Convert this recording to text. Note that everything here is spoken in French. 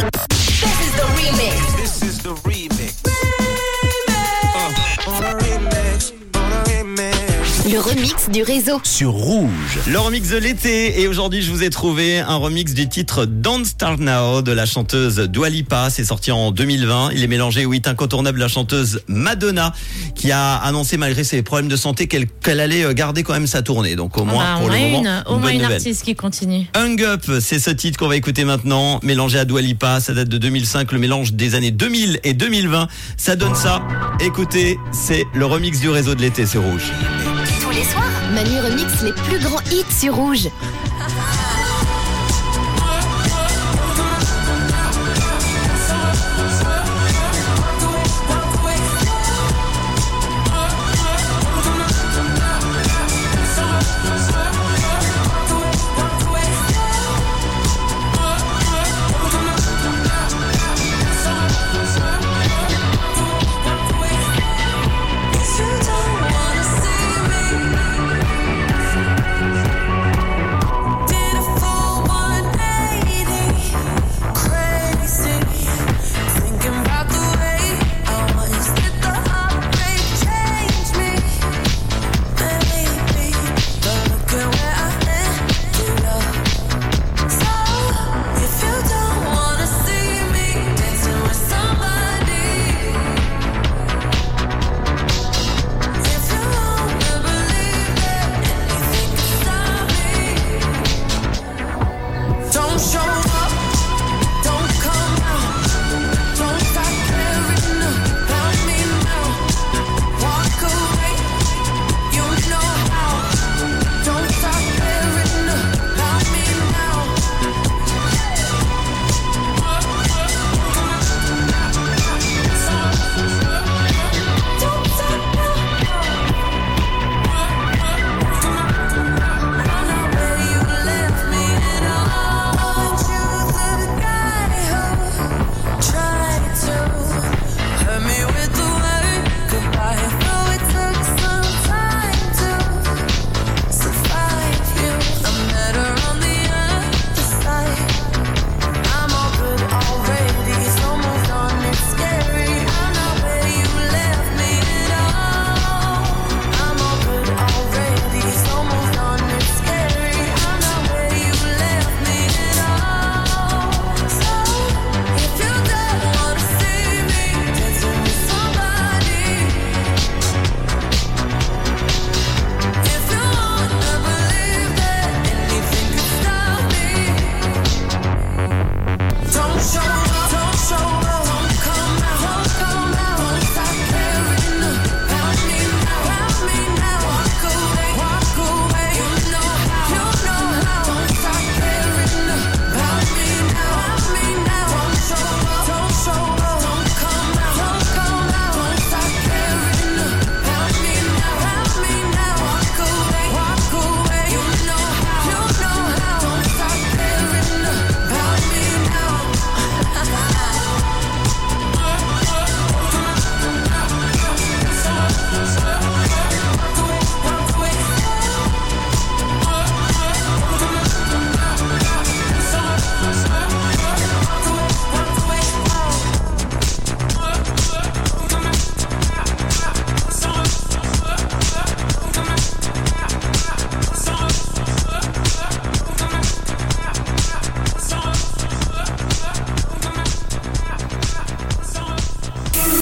This is the remix. Le remix du réseau. Sur Rouge. Le remix de l'été et aujourd'hui je vous ai trouvé un remix du titre Don't Start Now de la chanteuse Dua Lipa. C'est sorti en 2020. Il est mélangé au hit incontournable de la chanteuse Madonna qui a annoncé malgré ses problèmes de santé qu'elle allait euh, garder quand même sa tournée. Donc au moins Ah bah, pour au le moins moment, une, au moins une nouvelle. artiste qui continue. Hung Up, c'est ce titre qu'on va écouter maintenant, mélangé à Dua Lipa, ça date de 2005, le mélange des années 2000 et 2020, ça donne ça. Écoutez, c'est le remix du réseau de l'été, c'est rouge. Tous Manu remix les plus grands hits sur Rouge.